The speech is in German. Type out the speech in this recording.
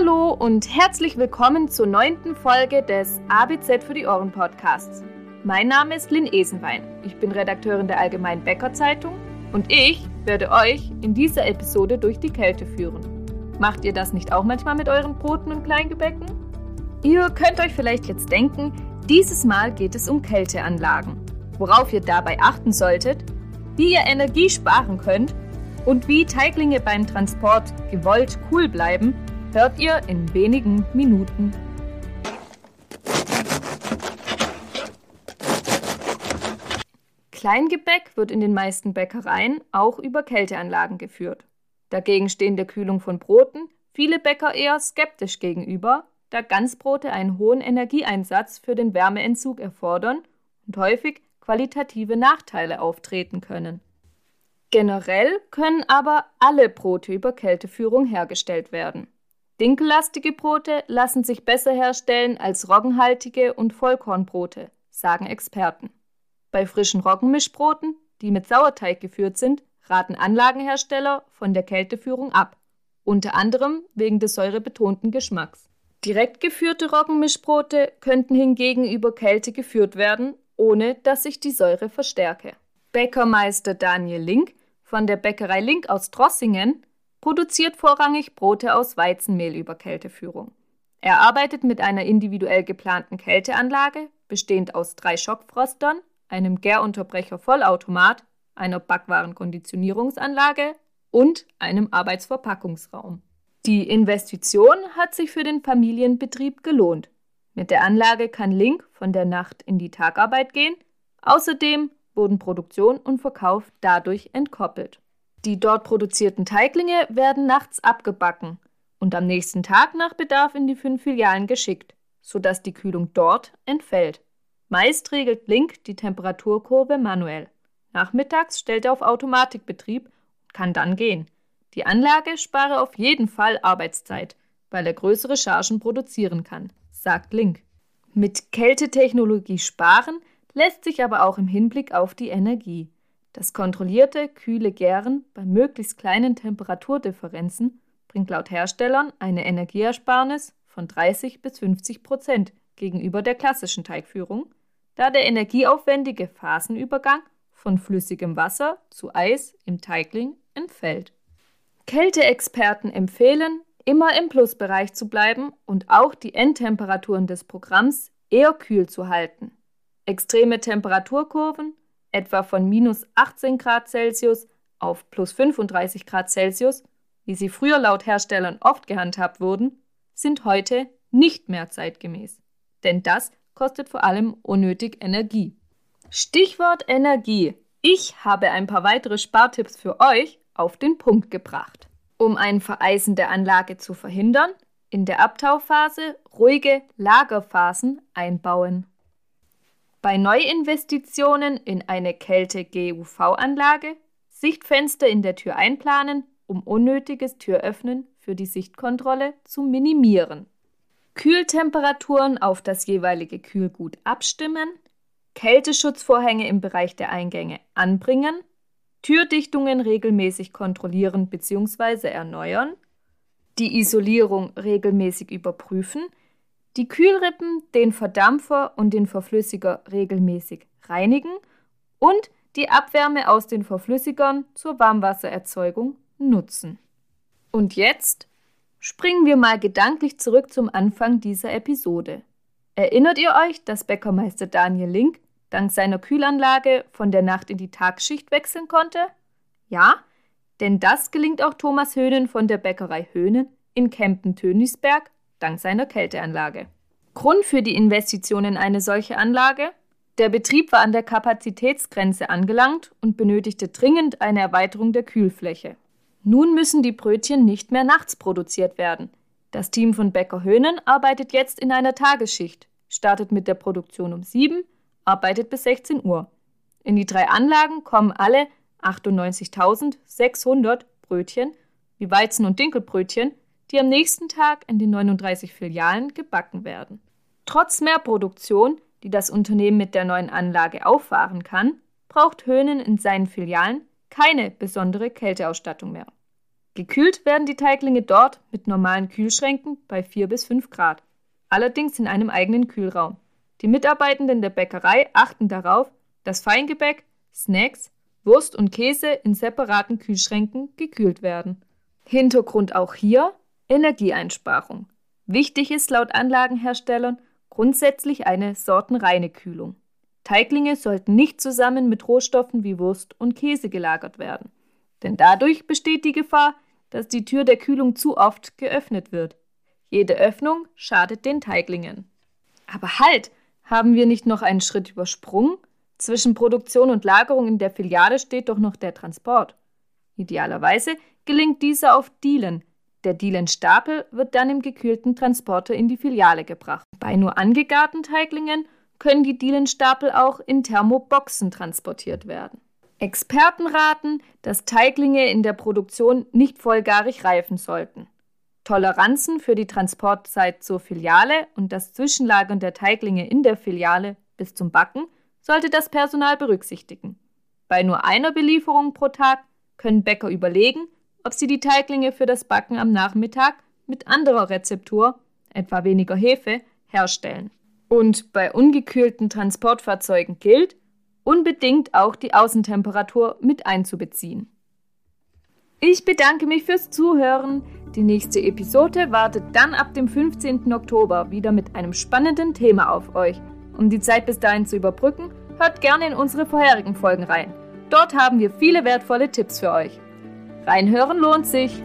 Hallo und herzlich willkommen zur neunten Folge des ABZ für die Ohren Podcasts. Mein Name ist Lynn Esenwein. Ich bin Redakteurin der Allgemeinen Bäcker Zeitung und ich werde euch in dieser Episode durch die Kälte führen. Macht ihr das nicht auch manchmal mit euren Broten und Kleingebäcken? Ihr könnt euch vielleicht jetzt denken, dieses Mal geht es um Kälteanlagen. Worauf ihr dabei achten solltet, wie ihr Energie sparen könnt und wie Teiglinge beim Transport gewollt cool bleiben, hört ihr in wenigen Minuten. Kleingebäck wird in den meisten Bäckereien auch über Kälteanlagen geführt. Dagegen stehen der Kühlung von Broten viele Bäcker eher skeptisch gegenüber, da Ganzbrote einen hohen Energieeinsatz für den Wärmeentzug erfordern und häufig qualitative Nachteile auftreten können. Generell können aber alle Brote über Kälteführung hergestellt werden. Dinkellastige Brote lassen sich besser herstellen als roggenhaltige und Vollkornbrote, sagen Experten. Bei frischen Roggenmischbroten, die mit Sauerteig geführt sind, raten Anlagenhersteller von der Kälteführung ab, unter anderem wegen des säurebetonten Geschmacks. Direkt geführte Roggenmischbrote könnten hingegen über Kälte geführt werden, ohne dass sich die Säure verstärke. Bäckermeister Daniel Link von der Bäckerei Link aus Drossingen produziert vorrangig Brote aus Weizenmehl über Kälteführung. Er arbeitet mit einer individuell geplanten Kälteanlage, bestehend aus drei Schockfrostern, einem Gärunterbrecher Vollautomat, einer Backwarenkonditionierungsanlage und einem Arbeitsverpackungsraum. Die Investition hat sich für den Familienbetrieb gelohnt. Mit der Anlage kann Link von der Nacht in die Tagarbeit gehen. Außerdem wurden Produktion und Verkauf dadurch entkoppelt. Die dort produzierten Teiglinge werden nachts abgebacken und am nächsten Tag nach Bedarf in die fünf Filialen geschickt, sodass die Kühlung dort entfällt. Meist regelt Link die Temperaturkurve manuell. Nachmittags stellt er auf Automatikbetrieb und kann dann gehen. Die Anlage spare auf jeden Fall Arbeitszeit, weil er größere Chargen produzieren kann, sagt Link. Mit Kältetechnologie sparen lässt sich aber auch im Hinblick auf die Energie. Das kontrollierte, kühle Gären bei möglichst kleinen Temperaturdifferenzen bringt laut Herstellern eine Energieersparnis von 30 bis 50 Prozent gegenüber der klassischen Teigführung, da der energieaufwendige Phasenübergang von flüssigem Wasser zu Eis im Teigling entfällt. Kälteexperten empfehlen, immer im Plusbereich zu bleiben und auch die Endtemperaturen des Programms eher kühl zu halten. Extreme Temperaturkurven, etwa von minus 18 Grad Celsius auf plus 35 Grad Celsius, wie sie früher laut Herstellern oft gehandhabt wurden, sind heute nicht mehr zeitgemäß. Denn das kostet vor allem unnötig Energie. Stichwort Energie. Ich habe ein paar weitere Spartipps für euch auf den Punkt gebracht. Um ein Vereisen der Anlage zu verhindern, in der Abtauphase ruhige Lagerphasen einbauen. Bei Neuinvestitionen in eine Kälte-GUV-Anlage Sichtfenster in der Tür einplanen, um unnötiges Türöffnen für die Sichtkontrolle zu minimieren. Kühltemperaturen auf das jeweilige Kühlgut abstimmen, Kälteschutzvorhänge im Bereich der Eingänge anbringen, Türdichtungen regelmäßig kontrollieren bzw. erneuern, die Isolierung regelmäßig überprüfen die Kühlrippen, den Verdampfer und den Verflüssiger regelmäßig reinigen und die Abwärme aus den Verflüssigern zur Warmwassererzeugung nutzen. Und jetzt springen wir mal gedanklich zurück zum Anfang dieser Episode. Erinnert ihr euch, dass Bäckermeister Daniel Link dank seiner Kühlanlage von der Nacht in die Tagschicht wechseln konnte? Ja, denn das gelingt auch Thomas Höhnen von der Bäckerei Höhnen in Kempten-Tönisberg dank seiner Kälteanlage. Grund für die Investition in eine solche Anlage? Der Betrieb war an der Kapazitätsgrenze angelangt und benötigte dringend eine Erweiterung der Kühlfläche. Nun müssen die Brötchen nicht mehr nachts produziert werden. Das Team von Bäcker Höhnen arbeitet jetzt in einer Tagesschicht, startet mit der Produktion um 7, arbeitet bis 16 Uhr. In die drei Anlagen kommen alle 98.600 Brötchen, wie Weizen- und Dinkelbrötchen, die am nächsten Tag in den 39 Filialen gebacken werden. Trotz mehr Produktion, die das Unternehmen mit der neuen Anlage auffahren kann, braucht Höhnen in seinen Filialen keine besondere Kälteausstattung mehr. Gekühlt werden die Teiglinge dort mit normalen Kühlschränken bei 4 bis 5 Grad, allerdings in einem eigenen Kühlraum. Die Mitarbeitenden der Bäckerei achten darauf, dass Feingebäck, Snacks, Wurst und Käse in separaten Kühlschränken gekühlt werden. Hintergrund auch hier Energieeinsparung. Wichtig ist laut Anlagenherstellern grundsätzlich eine sortenreine Kühlung. Teiglinge sollten nicht zusammen mit Rohstoffen wie Wurst und Käse gelagert werden, denn dadurch besteht die Gefahr, dass die Tür der Kühlung zu oft geöffnet wird. Jede Öffnung schadet den Teiglingen. Aber halt, haben wir nicht noch einen Schritt übersprungen? Zwischen Produktion und Lagerung in der Filiale steht doch noch der Transport. Idealerweise gelingt dieser auf Dielen. Der Dielenstapel wird dann im gekühlten Transporter in die Filiale gebracht. Bei nur angegarten Teiglingen können die Dielenstapel auch in Thermoboxen transportiert werden. Experten raten, dass Teiglinge in der Produktion nicht vollgarig reifen sollten. Toleranzen für die Transportzeit zur Filiale und das Zwischenlagern der Teiglinge in der Filiale bis zum Backen sollte das Personal berücksichtigen. Bei nur einer Belieferung pro Tag können Bäcker überlegen, ob sie die Teiglinge für das Backen am Nachmittag mit anderer Rezeptur, etwa weniger Hefe, herstellen. Und bei ungekühlten Transportfahrzeugen gilt, unbedingt auch die Außentemperatur mit einzubeziehen. Ich bedanke mich fürs Zuhören. Die nächste Episode wartet dann ab dem 15. Oktober wieder mit einem spannenden Thema auf euch. Um die Zeit bis dahin zu überbrücken, hört gerne in unsere vorherigen Folgen rein. Dort haben wir viele wertvolle Tipps für euch. Reinhören lohnt sich.